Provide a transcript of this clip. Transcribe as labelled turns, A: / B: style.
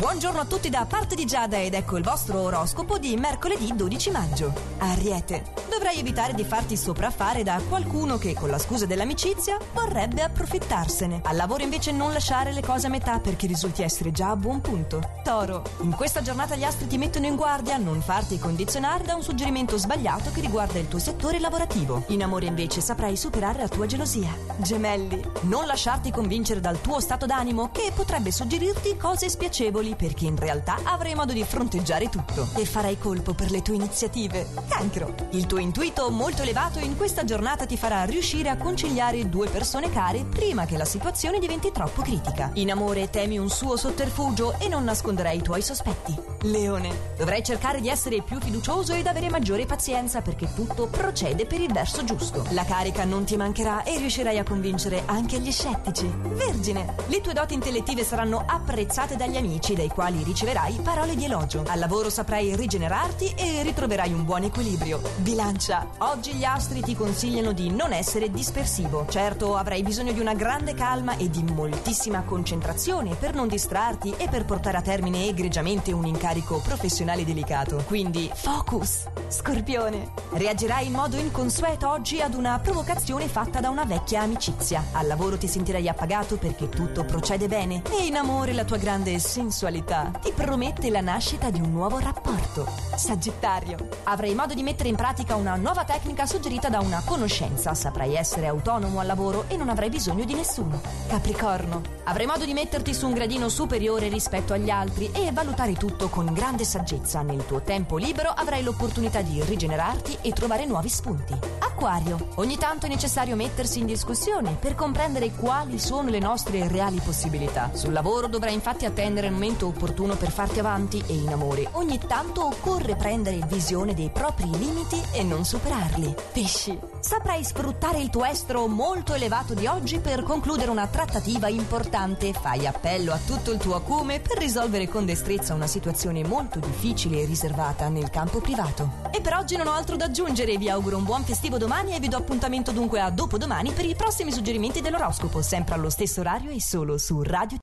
A: Buongiorno a tutti da parte di Giada ed ecco il vostro oroscopo di mercoledì 12 maggio. Ariete, dovrai evitare di farti sopraffare da qualcuno che con la scusa dell'amicizia vorrebbe approfittarsene. Al lavoro invece non lasciare le cose a metà perché risulti essere già a buon punto. Toro, in questa giornata gli astri ti mettono in guardia a non farti condizionare da un suggerimento sbagliato che riguarda il tuo settore lavorativo. In amore invece saprai superare la tua gelosia. Gemelli, non lasciarti convincere dal tuo stato d'animo che potrebbe suggerirti cose spiacevoli perché in realtà avrai modo di fronteggiare tutto e farai colpo per le tue iniziative. Cancro, il tuo intuito molto elevato in questa giornata ti farà riuscire a conciliare due persone care prima che la situazione diventi troppo critica. In amore temi un suo sotterfugio e non nasconderai i tuoi sospetti. Leone, dovrai cercare di essere più fiducioso ed avere maggiore pazienza perché tutto procede per il verso giusto. La carica non ti mancherà e riuscirai a convincere anche gli scettici. Vergine, le tue doti intellettive saranno apprezzate dagli amici dai quali riceverai parole di elogio. Al lavoro saprai rigenerarti e ritroverai un buon equilibrio. Bilancia, oggi gli astri ti consigliano di non essere dispersivo. Certo, avrai bisogno di una grande calma e di moltissima concentrazione per non distrarti e per portare a termine egregiamente un incarico professionale delicato. Quindi, focus! Scorpione, reagirai in modo inconsueto oggi ad una provocazione fatta da una vecchia amicizia. Al lavoro ti sentirai appagato perché tutto procede bene e in amore la tua grande sensualità ti promette la nascita di un nuovo rapporto. Sagittario, avrai modo di mettere in pratica una nuova tecnica suggerita da una conoscenza, saprai essere autonomo al lavoro e non avrai bisogno di nessuno. Capricorno, avrai modo di metterti su un gradino superiore rispetto agli altri e valutare tutto con grande saggezza. Nel tuo tempo libero avrai l'opportunità di rigenerarti e trovare nuovi spunti. Acquario, ogni tanto è necessario mettersi in discussione per comprendere quali sono le nostre reali possibilità. Sul lavoro dovrai infatti attendere il momento opportuno per farti avanti e in amore ogni tanto occorre prendere visione dei propri limiti e non superarli. Pesci, saprai sfruttare il tuo estro molto elevato di oggi per concludere una trattativa importante. Fai appello a tutto il tuo acume per risolvere con destrezza una situazione molto difficile e riservata nel campo privato. E per oggi non ho altro da aggiungere, vi auguro un buon festivo domani e vi do appuntamento dunque a dopodomani per i prossimi suggerimenti dell'oroscopo, sempre allo stesso orario e solo su Radio